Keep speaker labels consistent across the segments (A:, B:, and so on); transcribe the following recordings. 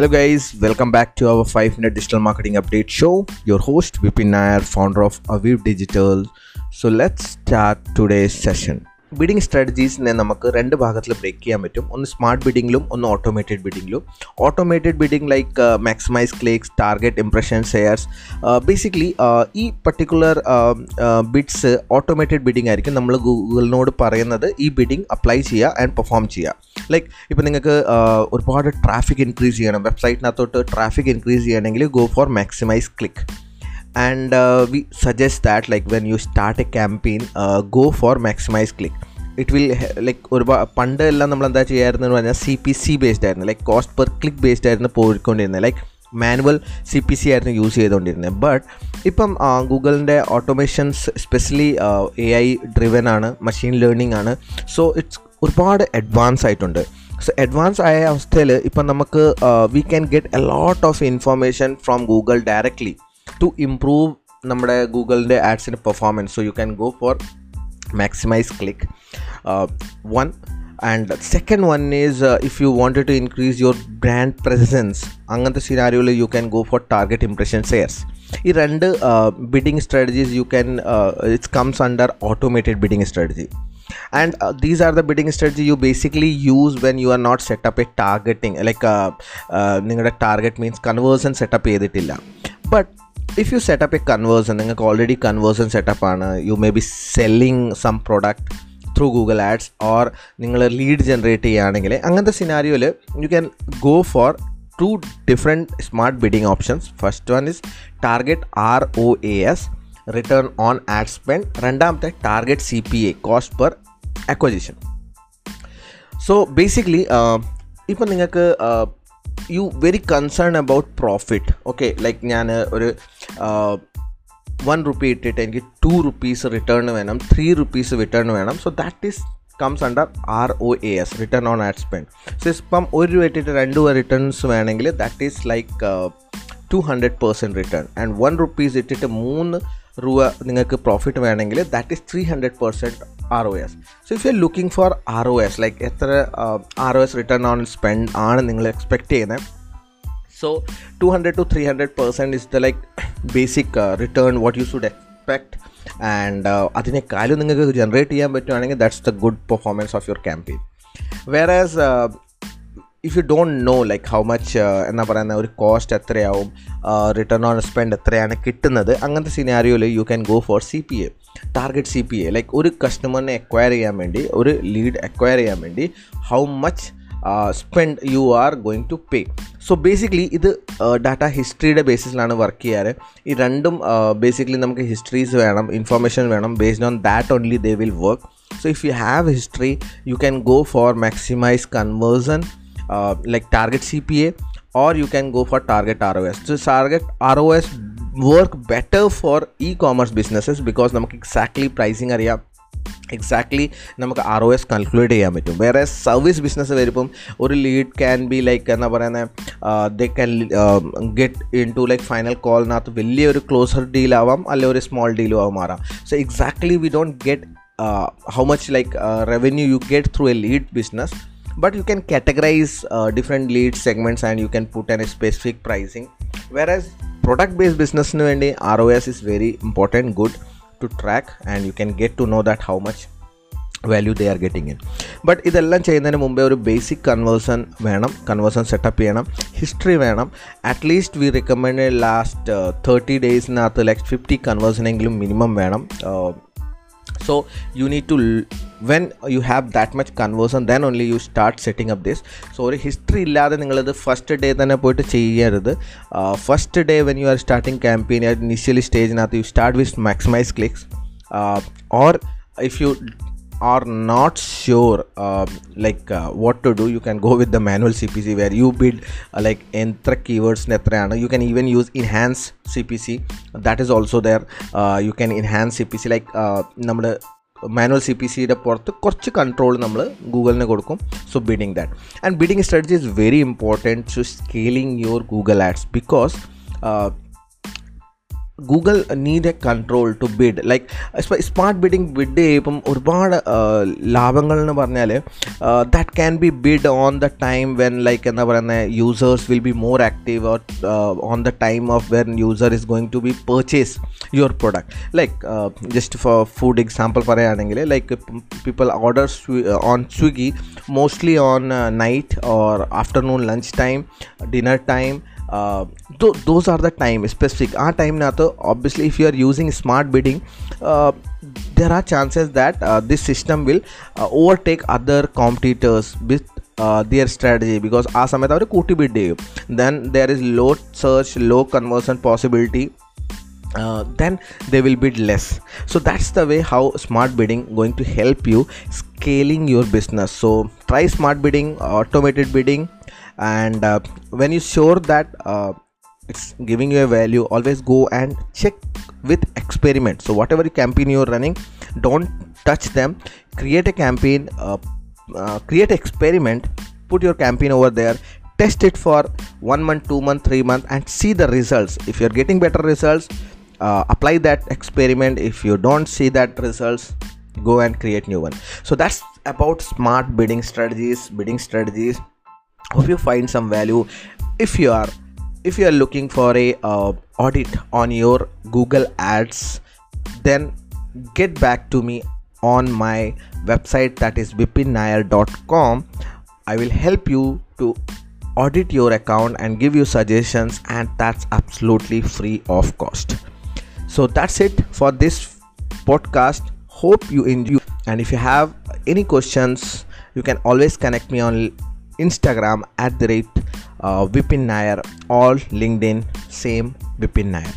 A: Hello, guys, welcome back to our 5 minute digital marketing update show. Your host, Vipin Nair, founder of Aviv Digital. So, let's start today's session. Bidding സ്ട്രാറ്റജീസിനെ നമുക്ക് രണ്ട് ഭാഗത്തിൽ break ചെയ്യാൻ പറ്റും. ഒന്ന് smart ബിഡിങ്ങിലും ഒന്ന് automated ബിഡിങ്ങിലും automated bidding like maximize clicks target impression shares basically ഈ particular bids automated bidding ആയിരിക്കും. നമ്മൾ ഗൂഗിളിനോട് പറയുന്നത് ഈ ബിഡിംഗ് അപ്ലൈ ചെയ്യുക ആൻഡ് പെർഫോം ചെയ്യുക. ലൈക്ക് ഇപ്പോൾ നിങ്ങൾക്ക് ഒരുപാട് ട്രാഫിക് ഇൻക്രീസ് ചെയ്യണം. വെബ്സൈറ്റിനകത്തോട്ട് ട്രാഫിക് ഇൻക്രീസ് ചെയ്യണമെങ്കിൽ go for maximize click and uh, we suggest that like when you start a campaign uh, go for maximize click. It will like ഒരുപാട് പണ്ട് എല്ലാം നമ്മൾ എന്താ ചെയ്യായിരുന്നു എന്ന് പറഞ്ഞാൽ സി പി സി ബേസ്ഡ് ആയിരുന്നു. Like cost per click based ആയിരുന്നു പോയിക്കൊണ്ടിരുന്നത്. Like manual C P C ആയിരുന്നു യൂസ് ചെയ്തുകൊണ്ടിരുന്നത്. ബട്ട് ഇപ്പം ഗൂഗിളിന്റെ automations specially A I driven ആണ് മെഷീൻ ലേണിംഗ് ആണ്. സോ ഇറ്റ്സ് ഒരുപാട് അഡ്വാൻസ് ആയിട്ടുണ്ട്. സോ അഡ്വാൻസ് ആയ അവസ്ഥയിൽ ഇപ്പം നമുക്ക് we can get a lot of information from Google directly to improve നമ്മുടെ ഗൂഗിളിന്റെ ആഡ്സിന്റെ performance so you can go for maximize click one and second one is if you wanted to increase your brand presence അങ്ങനത്തെ സിനാരിയോയിൽ you can go for target impression shares ഈ രണ്ട് bidding strategies you can it's comes under automated bidding strategy and these are the bidding strategy you basically use when you are not setup a up like നിങ്ങളുടെ target means conversion setup ചെയ്തിട്ടില്ല. But if you setup a conversion നിങ്ങൾക്ക് already conversion setup ആണ്. You may be selling some product through Google ads or നിങ്ങൾ lead generate ചെയ്യുകയാണെങ്കിൽ അങ്ങനത്തെ സിനാരിയോയിൽ you can go for two different smart bidding options first one is target R O A S return on ad spend രണ്ടാമത്തെ target C P A cost per acquisition so basically ഇപ്പം നിങ്ങൾക്ക് you very concern about profit okay like ഞാൻ ഒരു one rupee ഇട്ടിട്ട് എനിക്ക് two rupees return വേണം three rupees return വേണം. So that is comes under R O A S return on ad spend so ഇപ്പം ഒരു രൂപ ഇട്ടിട്ട് രണ്ട് രൂപ റിട്ടേൺസ് വേണമെങ്കിൽ that is like two hundred percent return and one rupees ഇട്ടിട്ട് മൂന്ന് രൂപ നിങ്ങൾക്ക് പ്രോഫിറ്റ് വേണമെങ്കിൽ that is three hundred percent R O S so if you are looking for R O S like എത്ര R O S return on spend ആണ് നിങ്ങൾ expect ചെയ്യുന്നത് so two hundred two three hundred percent is the like basic return what you should expect and അതിനേക്കാളും നിങ്ങൾക്ക് generate ചെയ്യാൻ പറ്റുവാണെങ്കിൽ that's the good performance of your campaign വേറെ if you don't know like how much എന്നാ പറയുന്ന ഒരു cost എത്രയാവും return on spend എത്രയാണ് കിട്ടുന്നത് അങ്ങനത്തെ സിനാരിയോയിൽ you can go for C P A target C P A like ഒരു കസ്റ്റമറിനെ അക്വയർ ചെയ്യാൻ വേണ്ടി ഒരു ലീഡ് അക്വയർ ചെയ്യാൻ വേണ്ടി how much spend you are going to pay so basically ഇത് ഡാറ്റ ഹിസ്റ്ററിയുടെ ബേസിസിലാണ് വർക്ക് ചെയ്യാറ്. ഈ രണ്ടും ബേസിക്കലി നമുക്ക് ഹിസ്റ്ററീസ് വേണം ഇൻഫർമേഷൻ വേണം. Based on that only they will work so if you have history you can go for maximize conversion like target CPA or you can go for target ROS. So target ROS work better for e-commerce businesses because നമുക്ക് exactly pricing അറിയാം exactly നമുക്ക് R O S calculate ചെയ്യാൻ പറ്റും വേറെ service business വരുമ്പം ഒരു lead can be like എന്താ പറയുന്നത് they can get into like final കോളിനകത്ത് വലിയൊരു ക്ലോസർ ഡീൽ ആവാം അല്ലെങ്കിൽ ഒരു സ്മോൾ ഡീലും ആവാം മാറാം so exactly we don't get how much like revenue you get through a lead business but you can categorize uh, different lead segments and you can put a specific pricing whereas product based business ros is very important good to track and you can get to know that how much value they are getting in but ഇതെല്ലാം ചെയ്യുന്നതിന് മുമ്പേ ഒരു basic conversion വേണം conversion setup ചെയ്യണം history വേണം at least we recommend last thirty ഡേയ്സിനകത്ത് like fifty കൺവേഴ്സണെങ്കിലും minimum വേണം so you need to when you have that much conversion then only you start setting up this so ഒരു history ഇല്ലാതെ നിങ്ങളിത് first day തന്നെ പോയിട്ട് ചെയ്യരുത് first day when you are starting campaign initially സ്റ്റേജിനകത്ത് you start with maximise clicks or if you are not sure uh, like uh, what to do you can go with the manual cpc where you bid uh, like entra keywords netrayana you can even use enhance cpc that is also there uh, you can enhance cpc like uh, നമ്മുടെ manual C P സിയുടെ പുറത്ത് കുറച്ച് control നമ്മൾ ഗൂഗിളിന് കൊടുക്കും. So bidding that and bidding strategy is very important to scaling your Google ads because Google need a control to bid like smart bidding bid ചെയ്യുമ്പം ഒരുപാട് ലാഭങ്ങൾ എന്ന് പറഞ്ഞാൽ that can be bid on the time when like എന്താ പറയുന്നത് users will be more active or on the time of when user is going to be purchase your product like just for food example പറയുകയാണെങ്കിൽ like people order on Swiggy mostly on night or afternoon lunch time dinner time uh, th- those are the time specific. our time nato obviously if you are using smart bidding uh, there are chances that uh, this system will uh, overtake other competitors with uh, their strategy because આ સમય તમારે કોટી bid day, then there is low search low conversion possibility uh, then they will bid less. So that's the way how smart bidding going to help you scaling your business. So try smart bidding automated bidding and uh, when you sure that uh, it's giving you a value. Always go and check with experiment so whatever campaign you're running don't touch them. Create a campaign uh, uh, create experiment. Put your campaign over there. Test it for one month two month three month and see the results. If you're getting better results uh, apply that experiment. If you don't see that results go and create new one. So that's about smart bidding strategies bidding strategies. Hope you find some value. If you are if you are looking for a uh, audit on your google ads then get back to me on my website that is bipinnair.com i will help you to audit your account and give you suggestions and that's absolutely free of cost. So that's it for this podcast. Hope you enjoy. And if you have any questions you can always connect me on instagram at the rate uh, vipin nair or linkedin same vipin nair.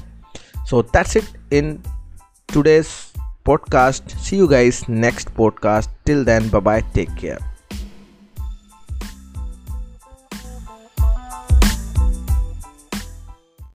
A: So that's it in today's podcast. See you guys next podcast. Till then bye bye take care